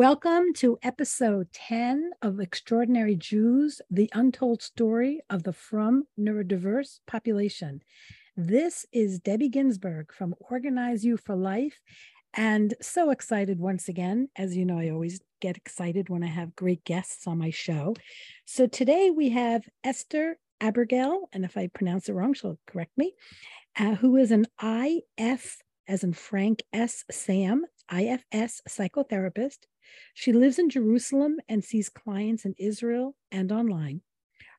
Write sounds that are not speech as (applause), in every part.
Welcome to episode 10 of Extraordinary Jews, the untold story of the frum neurodiverse population. This is Debbie Ginsburg from Organize You for Life. And so excited once again. As you know, I always get excited when I have great guests on my show. So today we have Esther Abergel, and if I pronounce it wrong, she'll correct me, uh, who is an IF, as in Frank S. Sam, IFS psychotherapist she lives in Jerusalem and sees clients in Israel and online.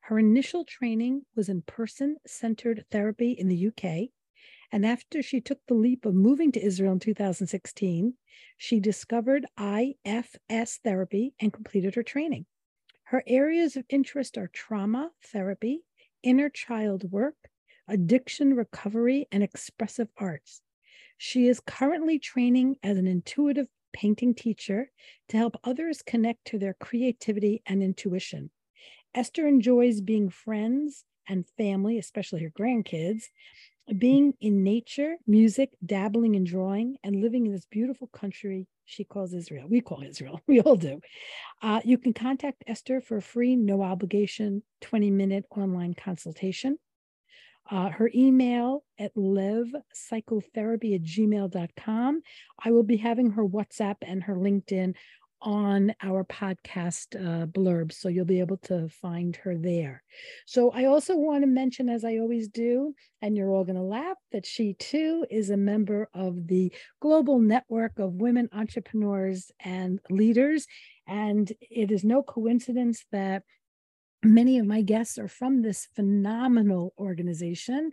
Her initial training was in person centered therapy in the UK. And after she took the leap of moving to Israel in 2016, she discovered IFS therapy and completed her training. Her areas of interest are trauma therapy, inner child work, addiction recovery, and expressive arts. She is currently training as an intuitive painting teacher to help others connect to their creativity and intuition. Esther enjoys being friends and family, especially her grandkids, being in nature, music, dabbling in drawing, and living in this beautiful country she calls Israel. We call Israel. (laughs) We all do. Uh, you can contact Esther for a free, no obligation, 20 minute online consultation. Uh, her email at levpsychotherapy at gmail.com. I will be having her WhatsApp and her LinkedIn on our podcast uh, blurb, so you'll be able to find her there. So I also want to mention, as I always do, and you're all going to laugh, that she too is a member of the global network of women entrepreneurs and leaders. And it is no coincidence that many of my guests are from this phenomenal organization.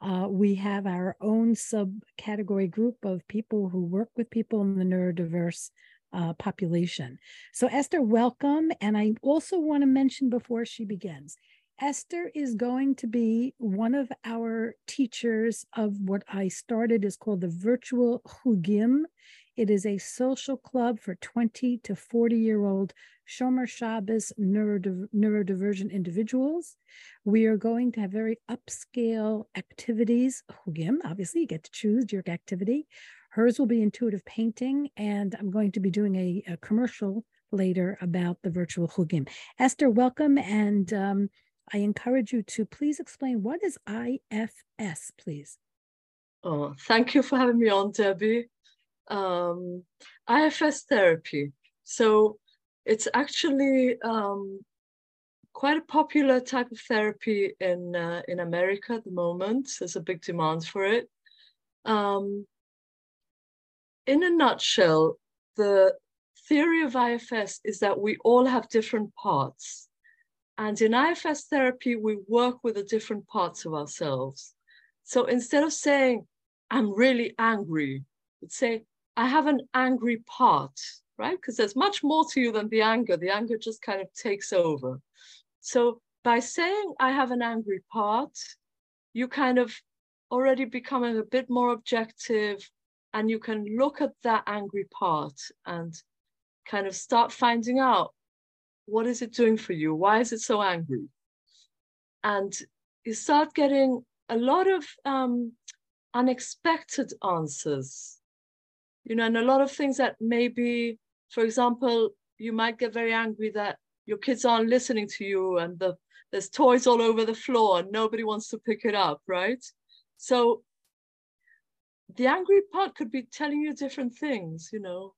Uh, we have our own subcategory group of people who work with people in the neurodiverse uh, population. So, Esther, welcome. And I also want to mention before she begins Esther is going to be one of our teachers of what I started is called the virtual Chugim. It is a social club for 20 to 40 year old Shomer Shabbos neurodiv- neurodivergent individuals. We are going to have very upscale activities. Chugim, obviously, you get to choose your activity. Hers will be intuitive painting, and I'm going to be doing a, a commercial later about the virtual Chugim. Esther, welcome, and um, I encourage you to please explain what is IFS, please. Oh, thank you for having me on, Debbie. Um, IFS therapy. So it's actually um, quite a popular type of therapy in uh, in America at the moment. There's a big demand for it. Um, in a nutshell, the theory of IFS is that we all have different parts. And in IFS therapy, we work with the different parts of ourselves. So instead of saying, I'm really angry, we'd say, I have an angry part right? Because there's much more to you than the anger. The anger just kind of takes over. So by saying I have an angry part, you kind of already becoming a bit more objective and you can look at that angry part and kind of start finding out what is it doing for you? Why is it so angry? And you start getting a lot of um, unexpected answers you know, and a lot of things that maybe, for example, you might get very angry that your kids aren't listening to you and the, there's toys all over the floor and nobody wants to pick it up, right? So the angry part could be telling you different things, you know.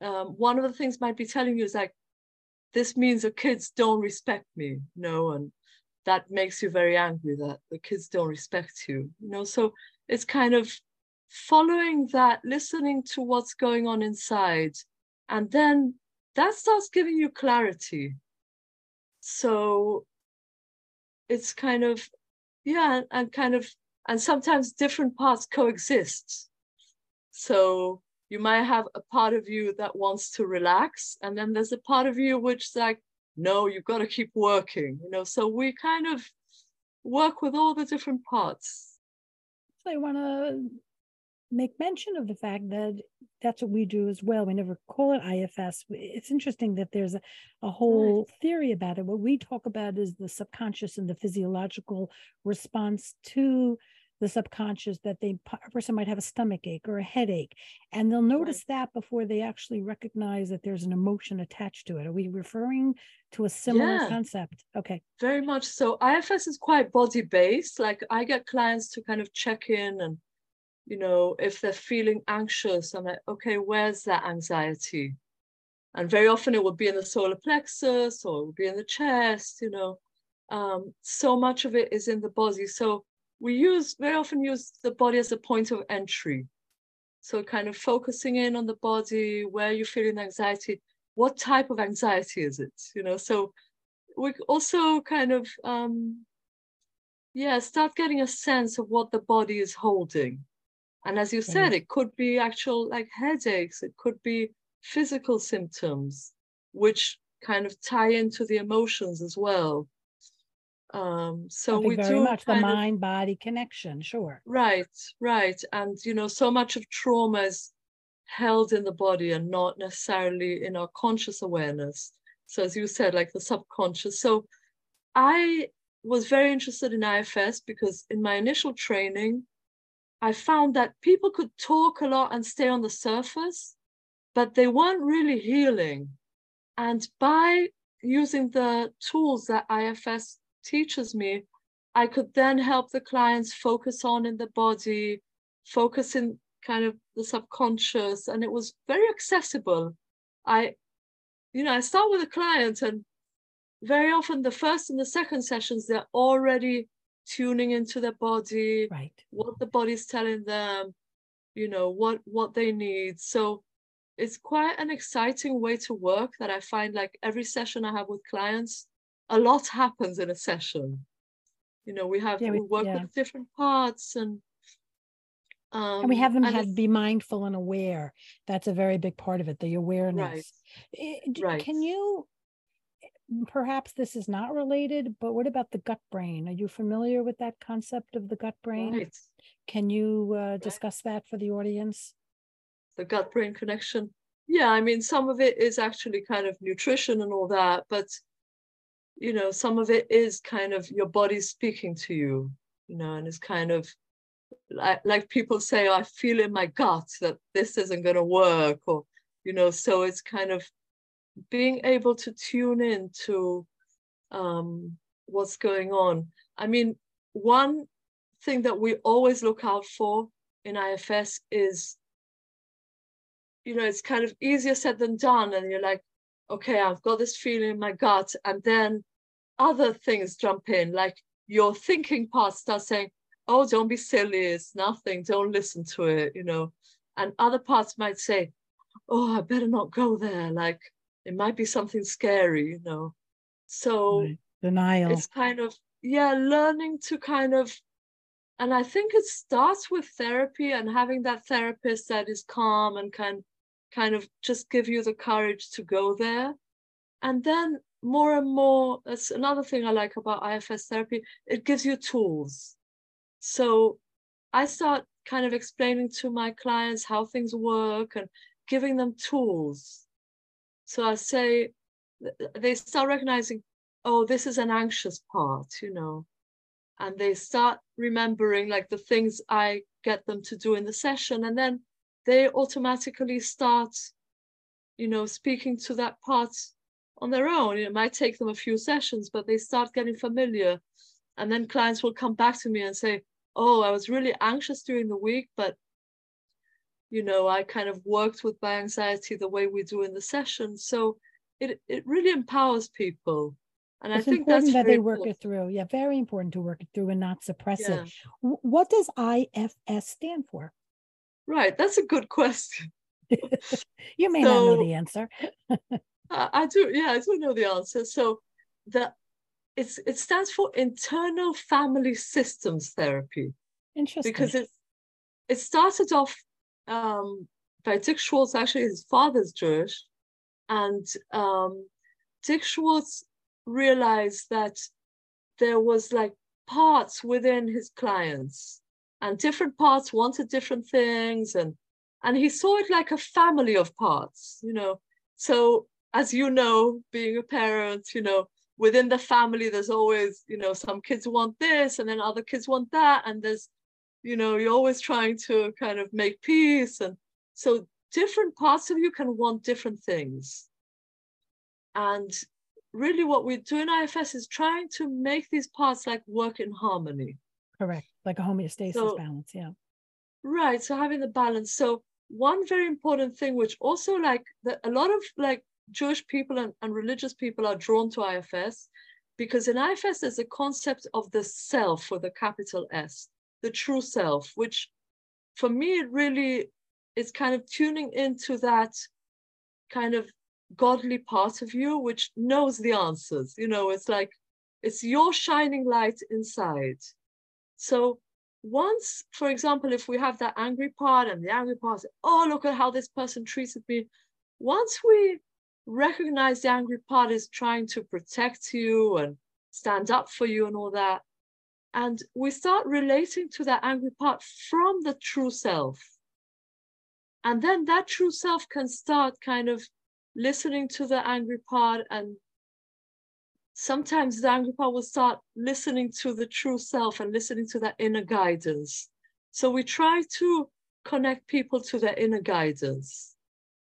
Um, one of the things might be telling you is like, this means the kids don't respect me, you know, and that makes you very angry that the kids don't respect you, you know. So it's kind of following that, listening to what's going on inside, and then that starts giving you clarity. So it's kind of, yeah, and kind of, and sometimes different parts coexist. So you might have a part of you that wants to relax, and then there's a part of you which like, no, you've got to keep working, you know. So we kind of work with all the different parts. I want to make mention of the fact that that's what we do as well. We never call it IFS. It's interesting that there's a, a whole right. theory about it. What we talk about is the subconscious and the physiological response to the subconscious that they a person might have a stomach ache or a headache and they'll notice right. that before they actually recognize that there's an emotion attached to it are we referring to a similar yeah, concept okay very much so ifs is quite body based like i get clients to kind of check in and you know if they're feeling anxious i'm like okay where's that anxiety? And very often it will be in the solar plexus or it will be in the chest you know. Um, so much of it is in the body. So we use very often use the body as a point of entry. So kind of focusing in on the body where you're feeling anxiety what type of anxiety is it you know? So we also kind of um, yeah start getting a sense of what the body is holding and as you said it could be actual like headaches it could be physical symptoms which kind of tie into the emotions as well. Um so we very do much the mind body connection sure. Right right. And you know so much of trauma is held in the body and not necessarily in our conscious awareness. So as you said like the subconscious. So i was very interested in ifs because in my initial training i found that people could talk a lot and stay on the surface but they weren't really healing and by using the tools that ifs teaches me, I could then help the clients focus on in the body, focus in kind of the subconscious, and it was very accessible. I, you know, I start with a client, and very often the first and the second sessions, they're already tuning into their body, right? What the body's telling them, you know, what what they need. So it's quite an exciting way to work that I find like every session I have with clients, a lot happens in a session. You know, we have yeah, we, we work yeah. with different parts and um, and we have them have be mindful and aware. That's a very big part of it, the awareness. Right. Eh, right. Can you perhaps this is not related, but what about the gut brain? Are you familiar with that concept of the gut brain? Right. Can you uh, discuss that for the audience? The gut brain connection. Yeah, I mean, some of it is actually kind of nutrition and all that, but you know, some of it is kind of your body speaking to you, you know, and it's kind of like, like people say, oh, I feel in my gut that this isn't going to work, or, you know, so it's kind of being able to tune in to um, what's going on. I mean, one thing that we always look out for in IFS is, you know, it's kind of easier said than done. And you're like, okay, I've got this feeling in my gut. And then other things jump in, like your thinking part starts saying, oh, don't be silly, it's nothing, don't listen to it, you know. And other parts might say, oh, I better not go there. Like it might be something scary, you know. So right. denial. It's kind of, yeah, learning to kind of, and I think it starts with therapy and having that therapist that is calm and can kind of just give you the courage to go there. And then more and more, that's another thing I like about IFS therapy, it gives you tools. So I start kind of explaining to my clients how things work and giving them tools. So I say, they start recognizing, oh, this is an anxious part, you know, and they start remembering like the things I get them to do in the session. And then they automatically start, you know, speaking to that part on their own. It might take them a few sessions, but they start getting familiar. And then clients will come back to me and say, Oh, I was really anxious during the week, but you know, I kind of worked with my anxiety the way we do in the session. So it it really empowers people. And it's I think important that's that they work it through. Yeah, very important to work it through and not suppress yeah. it. What does IFS stand for? Right, that's a good question. (laughs) you may so, not know the answer. (laughs) I, I do, yeah, I do know the answer. So the it's it stands for internal family systems therapy. Interesting. Because it it started off um, by Dick Schwartz. Actually, his father's Jewish, and um, Dick Schwartz realized that there was like parts within his clients and different parts wanted different things and and he saw it like a family of parts you know so as you know being a parent you know within the family there's always you know some kids want this and then other kids want that and there's you know you're always trying to kind of make peace and so different parts of you can want different things. And really what we do in ifs is trying to make these parts like work in harmony. Correct like a homeostasis so, balance yeah. Right so having the balance. So one very important thing which also like a lot of like jewish people and, and religious people are drawn to ifs because in ifs there's a concept of the self with a capital s the true self, which for me, it really is kind of tuning into that kind of godly part of you, which knows the answers. You know, it's like, it's your shining light inside. So once, for example, if we have that angry part and the angry part, oh, look at how this person treated me. Once we recognize the angry part is trying to protect you and stand up for you and all that, and we start relating to that angry part from the true self. And then that true self can start kind of listening to the angry part. And sometimes the angry part will start listening to the true self and listening to that inner guidance. So we try to connect people to their inner guidance.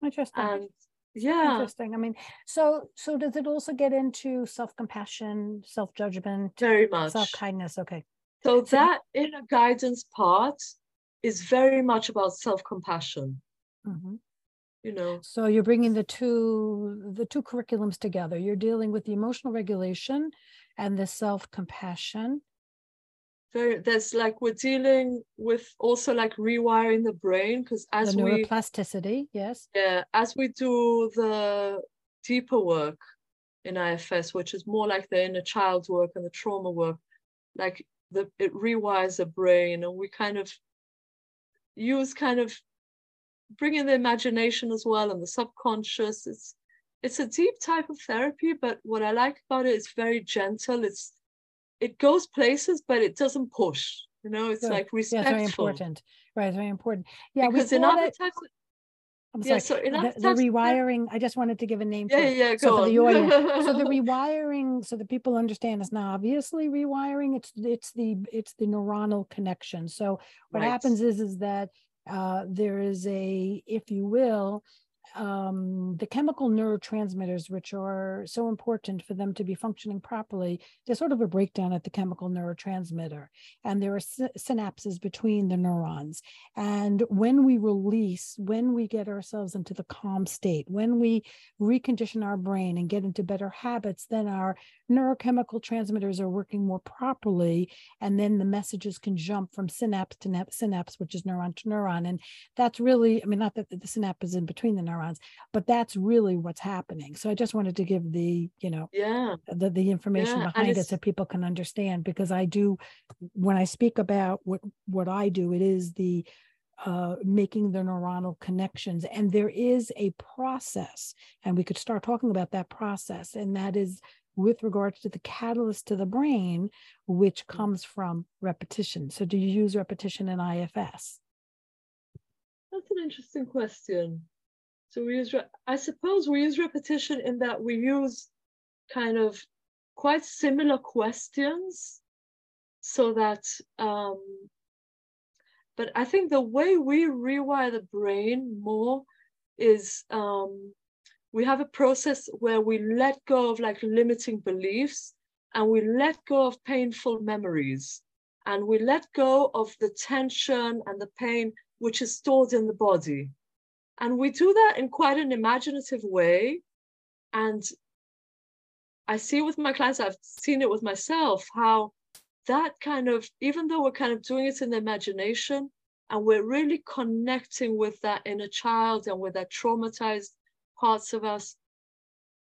Interesting. And yeah. Interesting i mean so so does it also get into self-compassion self-judgment very much. self-kindness? Okay. So that inner guidance part is very much about self-compassion. Mm-hmm. you know? So you're bringing the two the two curriculums together. You're dealing with the emotional regulation and the self-compassion very there's like we're dealing with also like rewiring the brain because as the we neuroplasticity yes. Yeah as we do the deeper work in ifs which is more like the inner child work and the trauma work like the it rewires the brain and we kind of use kind of bring in the imagination as well and the subconscious. It's it's a deep type of therapy but what i like about it is very gentle. It's it goes places, but it doesn't push. You know, it's Good. like respectful. Yeah, very important. Right, very important. Yeah, because in other types. Of, I'm sorry. Yeah, so the, the rewiring, I just wanted to give a name yeah, it. Yeah, so for the audience. so the (laughs) rewiring, so that people understand is not obviously rewiring. It's it's the it's the neuronal connection. So what right. happens is is that uh, there is a, if you will, um, the chemical neurotransmitters, which are so important for them to be functioning properly, there's sort of a breakdown at the chemical neurotransmitter. And there are sy- synapses between the neurons. And when we release, when we get ourselves into the calm state, when we recondition our brain and get into better habits, then our neurochemical transmitters are working more properly. And then the messages can jump from synapse to synapse, which is neuron to neuron. And that's really, I mean, not that the synapse is in between the neurons neurons but that's really what's happening so i just wanted to give the you know yeah the, the information yeah, behind it so people can understand because i do when i speak about what what i do it is the uh, making the neuronal connections. And there is a process, and we could start talking about that process, and that is with regards to the catalyst to the brain, which mm. comes from repetition. So, do you use repetition in IFS? That's an interesting question. So we use, I suppose we use repetition in that we use kind of quite similar questions so that, um, but I think the way we rewire the brain more is um, we have a process where we let go of like limiting beliefs and we let go of painful memories and we let go of the tension and the pain which is stored in the body. And we do that in quite an imaginative way. And I see with my clients, I've seen it with myself, how that kind of, even though we're kind of doing it in the imagination, and we're really connecting with that inner child and with that traumatized parts of us,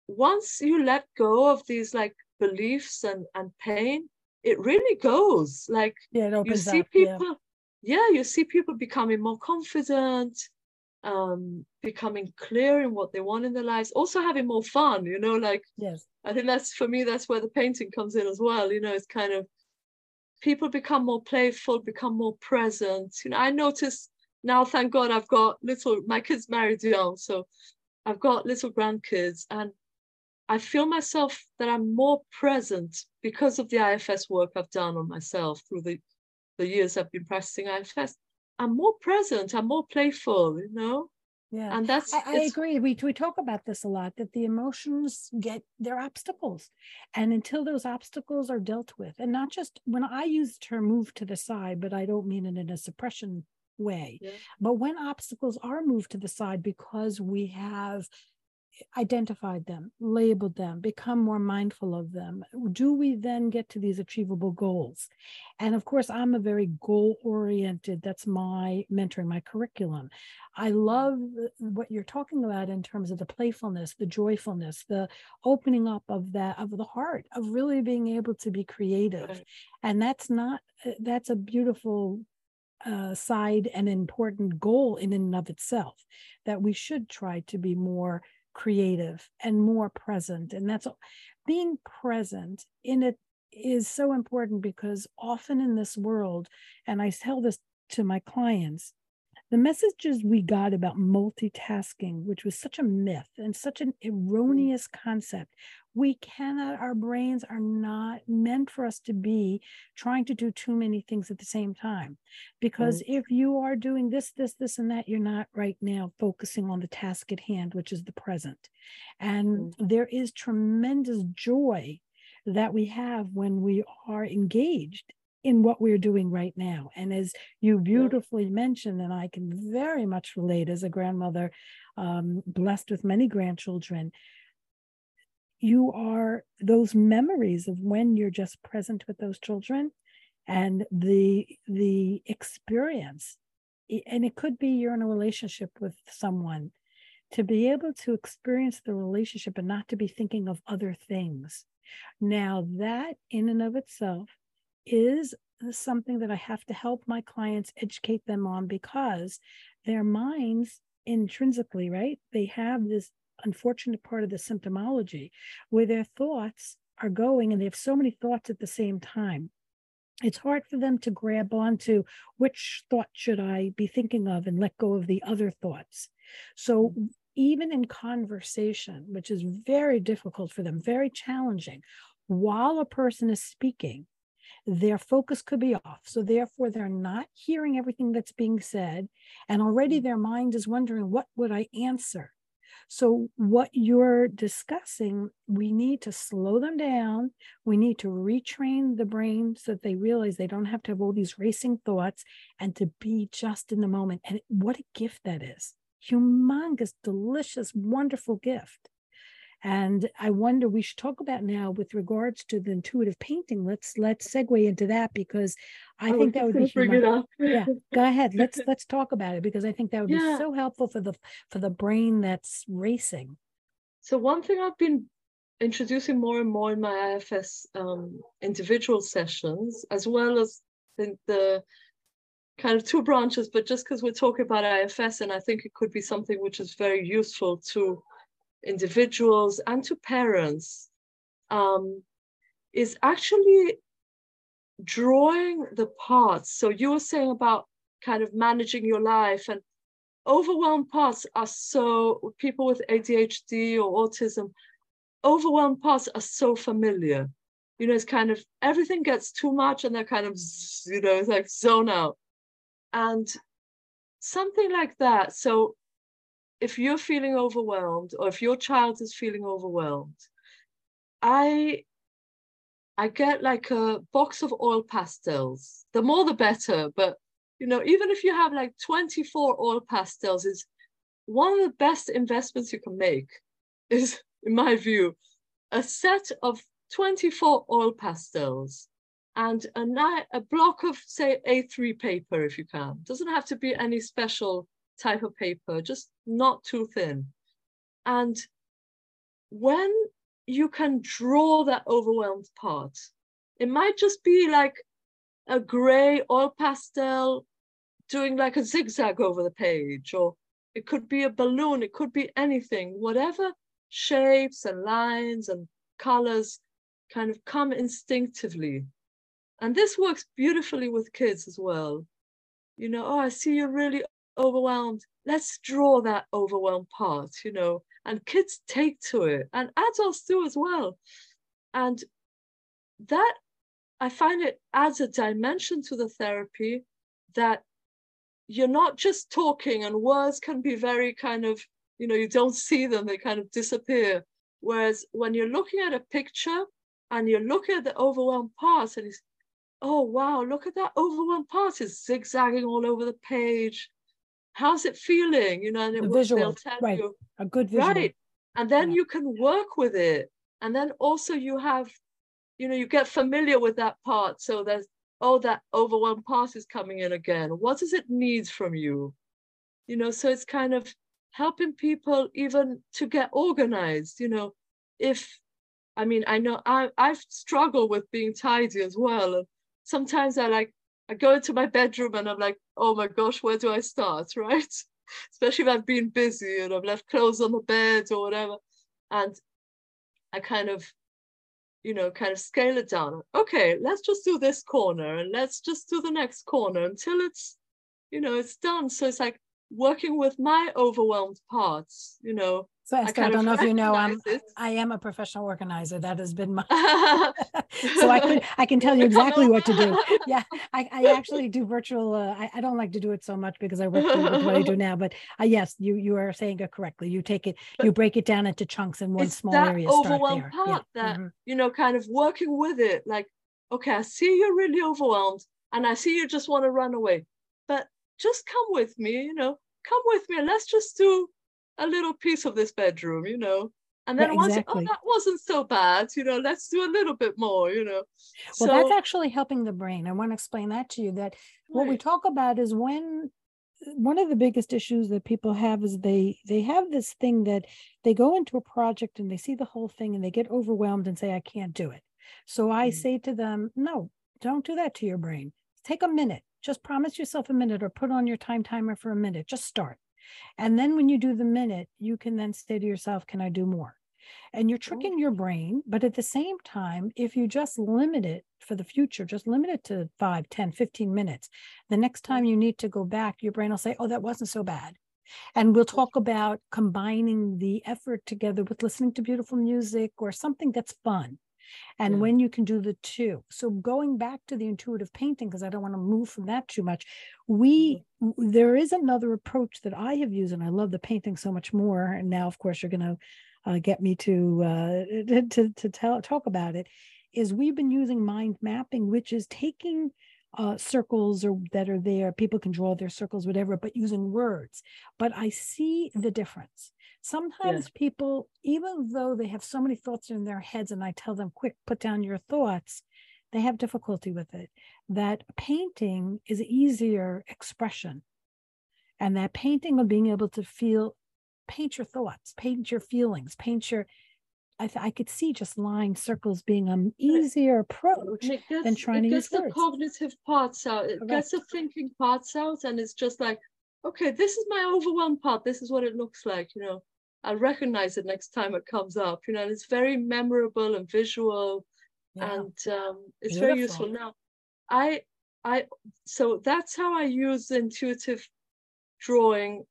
once you let go of these like beliefs and, and pain, it really goes. Like yeah, you see up, people, yeah. yeah, you see people becoming more confident um, becoming clear in what they want in their lives, also having more fun, you know, like yes, I think that's for me, that's where the painting comes in as well. You know, it's kind of people become more playful, become more present. You know, I notice now, thank God, I've got little, my kids married young, so I've got little grandkids, and I feel myself that I'm more present because of the IFS work I've done on myself through the the years I've been practicing IFS, I'm more present, I'm more playful, you know? Yeah. And that's I, I agree. We we talk about this a lot that the emotions get their obstacles. And until those obstacles are dealt with, and not just when I use the term move to the side, but I don't mean it in a suppression way. Yeah. But when obstacles are moved to the side because we have identified them, labeled them, become more mindful of them, do we then get to these achievable goals? And of course, I'm a very goal oriented, that's my mentoring, my curriculum. I love what you're talking about in terms of the playfulness, the joyfulness, the opening up of that, of the heart, of really being able to be creative. And that's not, that's a beautiful uh, side and important goal in and of itself that we should try to be more creative and more present and that's being present in it is so important because often in this world and i tell this to my clients the messages we got about multitasking, which was such a myth and such an erroneous concept, we cannot, our brains are not meant for us to be trying to do too many things at the same time. Because mm. if you are doing this, this, this, and that, you're not right now focusing on the task at hand, which is the present. And mm. there is tremendous joy that we have when we are engaged in what we're doing right now. And as you beautifully mentioned, and I can very much relate as a grandmother um, blessed with many grandchildren, you are those memories of when you're just present with those children and the the experience and it could be you're in a relationship with someone to be able to experience the relationship and not to be thinking of other things now that in and of itself is uh, something that I have to help my clients educate them on because their minds intrinsically, right? They have this unfortunate part of the symptomology where their thoughts are going and they have so many thoughts at the same time. It's hard for them to grab onto which thought should I be thinking of and let go of the other thoughts. So mm-hmm. even in conversation, which is very difficult for them, very challenging, while a person is speaking, their focus could be off. So, therefore, they're not hearing everything that's being said. And already mm. their mind is wondering, what would I answer? So, what you're discussing, we need to slow them down. We need to retrain the brain so that they realize they don't have to have all these racing thoughts and to be just in the moment. And what a gift that is! Humongous, delicious, wonderful gift. And I wonder we should talk about now with regards to the intuitive painting. Let's let's segue into that because I, I think that would be bring it up. yeah, go ahead. (laughs) Let's let's talk about it because I think that would yeah. be so helpful for the for the brain that's racing. So one thing I've been introducing more and more in my IFS um, individual sessions, as well as the, the kind of two branches, but just because we're talking about IFS, and I think it could be something which is very useful to individuals and to parents um, is actually drawing the parts. So you were saying about kind of managing your life and overwhelmed parts are so people with ADHD or autism, overwhelmed parts are so familiar. You know, it's kind of everything gets too much and they're kind of, you know, it's like zone out. And something like that. So if you're feeling overwhelmed or if your child is feeling overwhelmed, I I get like a box of oil pastels. The more the better, but you know, even if you have like 24 oil pastels, is one of the best investments you can make, is in my view, a set of 24 oil pastels and a, a block of say A3 paper if you can. Doesn't have to be any special type of paper, just not too thin. And when you can draw that overwhelmed part, it might just be like a gray oil pastel doing like a zigzag over the page, or it could be a balloon, it could be anything, whatever shapes and lines and colors kind of come instinctively. And this works beautifully with kids as well. You know, oh, I see you're really overwhelmed. Let's draw that overwhelmed part, you know, and kids take to it and adults do as well. And that I find it adds a dimension to the therapy that you're not just talking and words can be very kind of, you know, you don't see them, they kind of disappear. Whereas when you're looking at a picture and you're looking at the overwhelmed part, and it's, oh wow, look at that overwhelmed part, it's zigzagging all over the page. How's it feeling? You know, and it will, visual, they'll tell right. you. A good visual. Right. And then Yeah. you can work with it. And then also you have, you know, you get familiar with that part. So there's, oh, that overwhelmed part is coming in again. What does it need from you? You know, so it's kind of helping people even to get organized, you know, if I mean, I know I I've struggled with being tidy as well. And sometimes I like I go into my bedroom and I'm like, oh my gosh, where do I start? (laughs) Right? Especially if I've been busy and I've left clothes on the bed or whatever. And I kind of, you know, kind of scale it down. Okay, let's just do this corner and let's just do the next corner until it's, you know, it's done. So it's like working with my overwhelmed parts, you know. So Esther, I, kind don't of know if you know, I'm it. I am a professional organizer. That has been my (laughs) (laughs) so I could I can tell you exactly what to do. (laughs) Yeah, I, I actually do virtual. Uh, I, I don't like to do it so much because I work with what I do now. But uh, yes, you you are saying it correctly. You take it, you break it down into chunks in one small that area. Start overwhelmed there. part yeah. that mhm. you know kind of working with it like okay i see you're really overwhelmed and i see you just want to run away just come with me you know come with me and let's just do a little piece of this bedroom you know and then Yeah, once exactly. oh that wasn't so bad you know let's do a little bit more you know Well, so that's actually helping the brain. I want to explain that to you. That what we talk about is when one of the biggest issues that people have is they they have this thing that they go into a project and they see the whole thing and they get overwhelmed and say i can't do it so i Mm. say to them no don't do that to your brain take a minute just promise yourself a minute or put on your time timer for a minute just start. And then when you do the minute you can then say to yourself can i do more? And you're oh. tricking your brain but at the same time if you just limit it for the future just limit it to 5 10 15 minutes the next time you need to go back your brain will say oh that wasn't so bad. And we'll talk about combining the effort together with listening to beautiful music or something that's fun and Yeah. when you can do the two so going back to the intuitive painting because i don't want to move from that too much we there is another approach that i have used and i love the painting so much more and now of course you're going to uh, get me to uh, (laughs) to to tell talk about it is we've been using mind mapping which is taking uh, circles or that are there people can draw their circles whatever but using words. But i see the difference. Sometimes people even though they have so many thoughts in their heads and i tell them quick put down your thoughts they have difficulty with it. That painting is easier expression. And that painting of being able to feel paint your thoughts paint your feelings paint your i, th- I could see just lying circles being an easier approach gets, than trying it to gets the cognitive parts out it gets the thinking parts out and it's just like okay this is my overwhelmed part this is what it looks like you know? I'll recognize it next time it comes up you know? And it's very memorable and visual Yeah. and um, it's very useful. Now i i so that's how i use intuitive drawing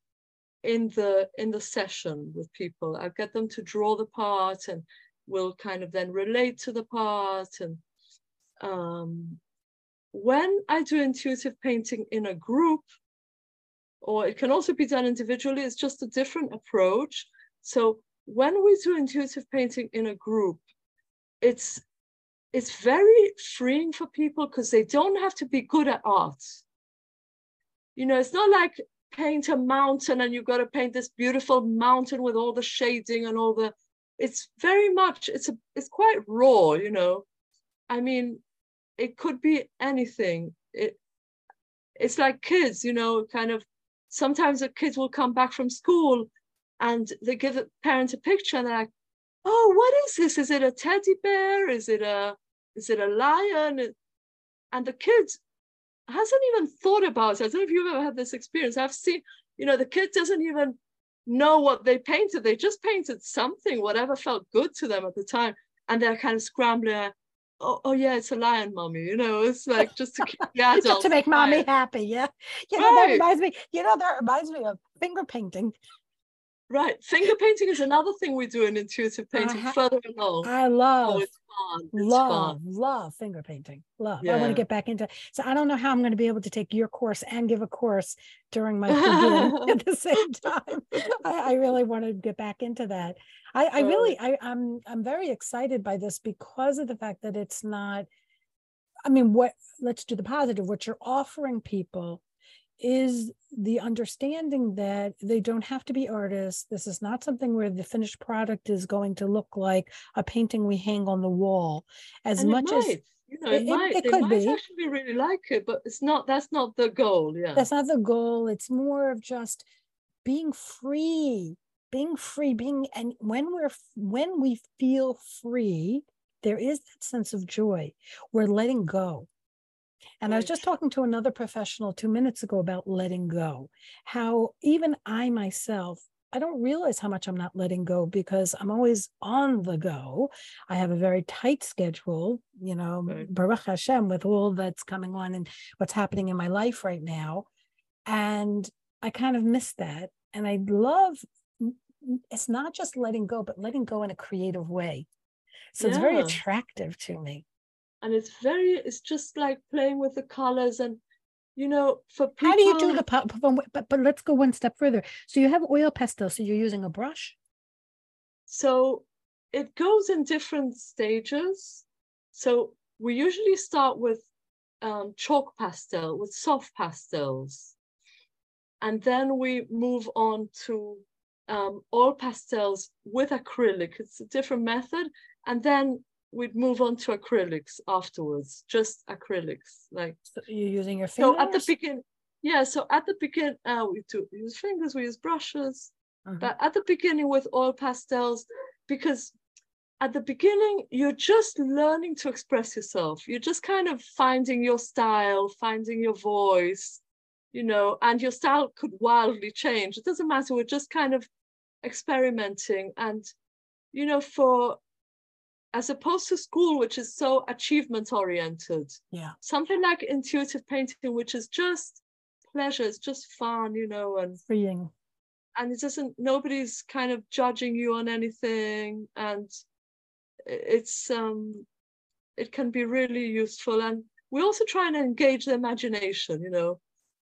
in the in the session with people. I get them to draw the part and we'll kind of then relate to the part and um, when i do intuitive painting in a group or it can also be done individually it's just a different approach. So when we do intuitive painting in a group it's it's very freeing for people because they don't have to be good at art. You know it's not like paint a mountain and you've got to paint this beautiful mountain with all the shading and all the it's very much it's a it's quite raw you know? I mean it could be anything. It it's like kids you know kind of sometimes the kids will come back from school and they give the parent a picture and they're like oh what is this? Is it a teddy bear? Is it a is it a lion? And the kids hasn't even thought about it. I don't know if you've ever had this experience. I've seen, you know, the kid doesn't even know what they painted. They just painted something, whatever felt good to them at the time. And they're kind of scrambling. Oh, oh yeah, it's a lion, mommy. You know, it's like just to keep the adults (laughs) just to make mommy happy yeah you know that reminds me you know that reminds me of finger painting Right. Finger painting is another thing we do in intuitive painting ha- further along. I love oh, it's fun. It's love fun. love finger painting love i want to get back into so i don't know how i'm going to be able to take your course and give a course during my (laughs) (laughs) at the same time I, I really want to get back into that i, I really I, i'm i'm very excited by this because of the fact that it's not i mean what let's do the positive what you're offering people is the understanding that they don't have to be artists. This is not something where the finished product is going to look like a painting we hang on the wall. As And much as you know, it- it, it- might, it they could might be. actually really like it, but it's not. That's not the goal. Yeah. that's not the goal, it's more of just being free, being free, being and when we're when we feel free, there is that sense of joy. We're letting go. And I was just talking to another professional two minutes ago about letting go. How even I myself, I don't realize how much I'm not letting go because I'm always on the go. I have a very tight schedule, you know, Right. Baruch Hashem, with all that's coming on and what's happening in my life right now. And I kind of miss that. And I love it's not just letting go, but letting go in a creative way. So it's very attractive to me. And it's very. It's just like playing with the colors, and you know, for people. How do you do the pop? But, but but let's go one step further. So you have oil pastel. So you're using a brush. So it goes in different stages. So we usually start with um, chalk pastel, with soft pastels. And then we move on to um, oil pastels with acrylic. It's a different method. And then we'd move on to acrylics afterwards, just acrylics. Like So you're using your fingers. so at the beginning, yeah, so at the begin, uh, we do use fingers, we use brushes, Uh-huh. but at the beginning with oil pastels, because at the beginning you're just learning to express yourself. You're just kind of finding your style, finding your voice, you know, and your style could wildly change. It doesn't matter. We're just kind of experimenting, and you know, for as opposed to school, which is so achievement oriented, yeah. something like intuitive painting, which is just pleasure, it's just fun, you know, and Freeing. and it doesn't nobody's kind of judging you on anything and it's um it can be really useful and we also try and engage the imagination you know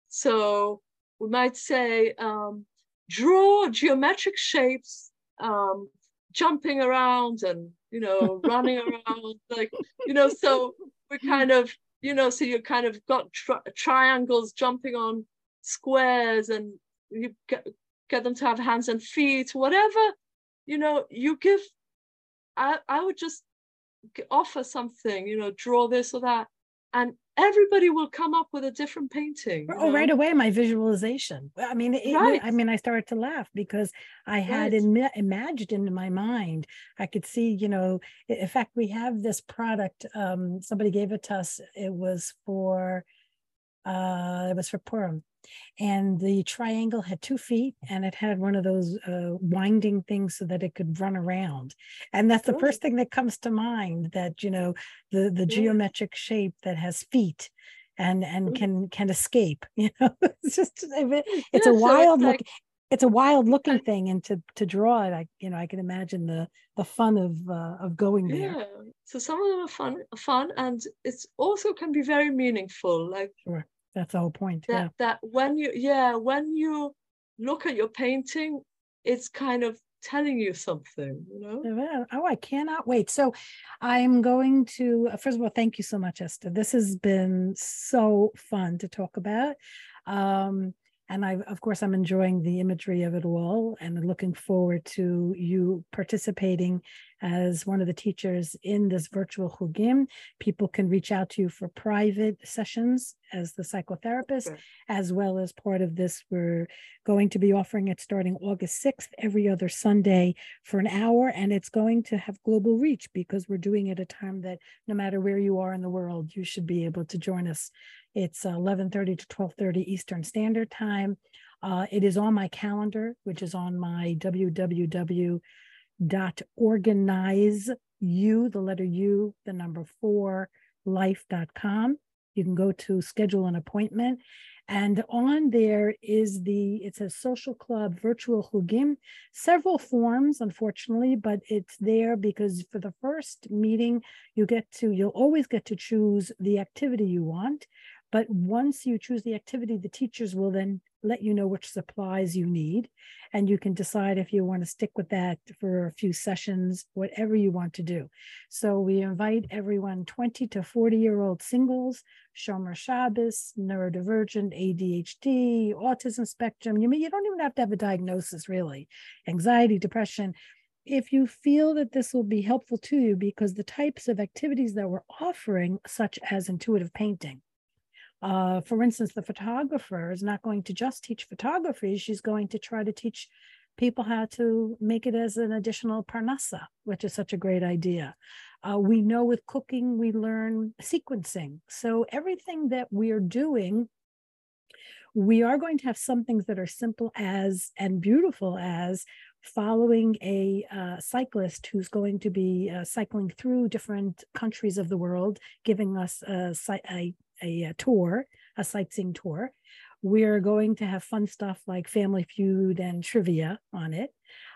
so we might say um draw geometric shapes um jumping around and you know running around like you know so we mm. kind of you know so you kind of got tri- triangles jumping on squares and you get, get them to have hands and feet whatever you know you give i i would just offer something you know draw this or that. And everybody will come up with a different painting Oh, right away, my visualization. I mean, it, Right. I mean, I started to laugh because I had Right. ima- imagined in my mind. I could see, you know. In fact, we have this product. Um, somebody gave it to us. It was for, uh, it was for Purim, and the triangle had two feet, and it had one of those uh, winding things so that it could run around. And that's the Oh. first thing that comes to mind. That you know, the the geometric shape that has feet and and Mm. can can escape (laughs) you know it's just it's Yeah, a so wild look it's a wild looking thing and to to draw it i you know i can imagine the the fun of uh, of going there yeah so some of them are fun fun and it's also can be very meaningful like that's the whole point that yeah that when you yeah when you look at your painting it's kind of telling you something you know Oh, I cannot wait. So I'm going to, uh, first of all, thank you so much, Esther. This has been so fun to talk about. Um, and I, of course, I'm enjoying the imagery of it all and looking forward to you participating as one of the teachers in this virtual Chugim. People can reach out to you for private sessions as the psychotherapist, Right. as well as part of this. We're going to be offering it starting August 6th, every other Sunday for an hour. And it's going to have global reach because we're doing it at a time that no matter where you are in the world, you should be able to join us. It's 11:30 to 12:30 Eastern Standard Time. Uh, it is on my calendar, which is on my www.organizeu, the letter U, the number four, life.com. You can go to schedule an appointment. And on there is the, it says social club virtual chugim, several forms, unfortunately, but it's there because for the first meeting, you get to, you'll always get to choose the activity you want. But once you choose the activity, the teachers will then let you know which supplies you need. And you can decide if you want to stick with that for a few sessions, whatever you want to do. So we invite everyone 20 to 40 year old singles, Shomer Shabbos, neurodivergent, ADHD, autism spectrum. You mean you don't even have to have a diagnosis, really. Anxiety, depression. If you feel that this will be helpful to you, because the types of activities that we're offering, such as intuitive painting, uh, for instance, the photographer is not going to just teach photography, she's going to try to teach people how to make it as an additional parnasa, which is such a great idea. Uh, we know with cooking, we learn sequencing. So everything that we are doing, we are going to have some things that are simple as and beautiful as following a uh, cyclist who's going to be uh, cycling through different countries of the world, giving us a, a, a, a tour, a sightseeing tour. We're going to have fun stuff like Family Feud and trivia on it.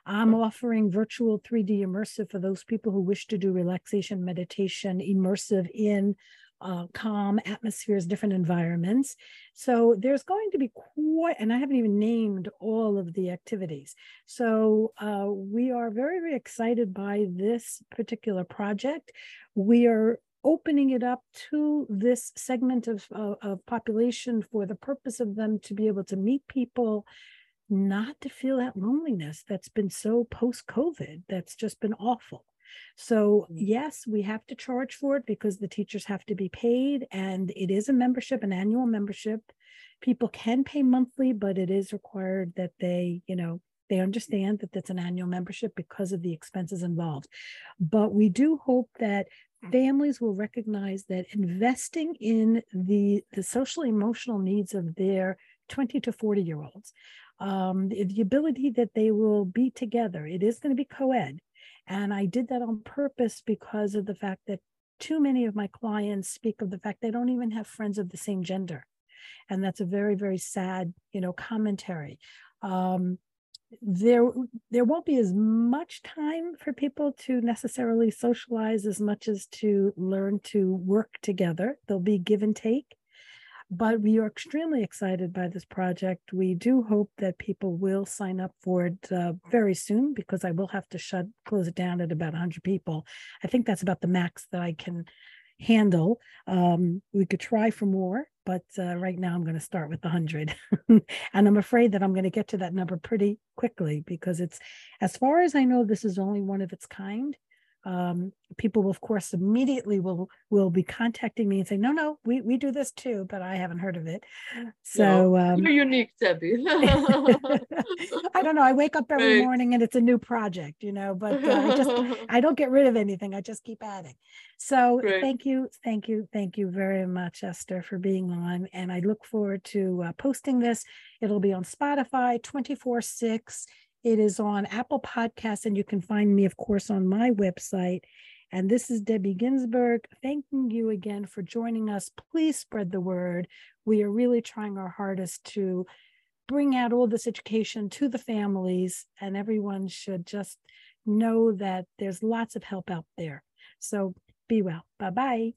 I'm offering virtual 3D immersive for those people who wish to do relaxation meditation immersive in uh, calm atmospheres, different environments. So there's going to be quite, and I haven't even named all of the activities. So uh, we are very, very excited by this particular project. We are opening it up to this segment of, of, of population for the purpose of them to be able to meet people not to feel that loneliness that's been so post COVID, that's just been awful. So, mm. yes, we have to charge for it because the teachers have to be paid, and it is a membership, an annual membership. People can pay monthly, but it is required that they, you know, they understand that that's an annual membership because of the expenses involved. But we do hope that families will recognize that investing in the, the social emotional needs of their 20 to 40 year olds, um, the, the ability that they will be together, it is going to be co ed. And I did that on purpose because of the fact that too many of my clients speak of the fact they don't even have friends of the same gender. And that's a very, very sad, you know, commentary. Um, there there won't be as much time for people to necessarily socialize as much as to learn to work together. There'll be give and take. But we are extremely excited by this project. We do hope that people will sign up for it uh, very soon because i will have to shut close it down at about 100 people. I think that's about the max that i can handle. Um, we could try for more, but uh, right now I'm going to start with the 100. (laughs) and I'm afraid that I'm going to get to that number pretty quickly because it's, as far as I know, this is only one of its kind um, people will, of course immediately will will be contacting me and say no no we we do this too but i haven't heard of it. So um, you're unique debbie. (laughs) (laughs) I don't know. I wake up every right. morning and it's a new project you know but uh, i just (laughs) i don't get rid of anything. I just keep adding so Great. thank you thank you thank you very much esther for being on and i look forward to uh, posting this. It'll be on spotify 24 6 it is on Apple Podcasts, and you can find me, of course, on my website. And this is Debbie Ginsburg. Thanking you again for joining us. Please spread the word. We are really trying our hardest to bring out all this education to the families, and everyone should just know that there's lots of help out there. So be well. Bye bye.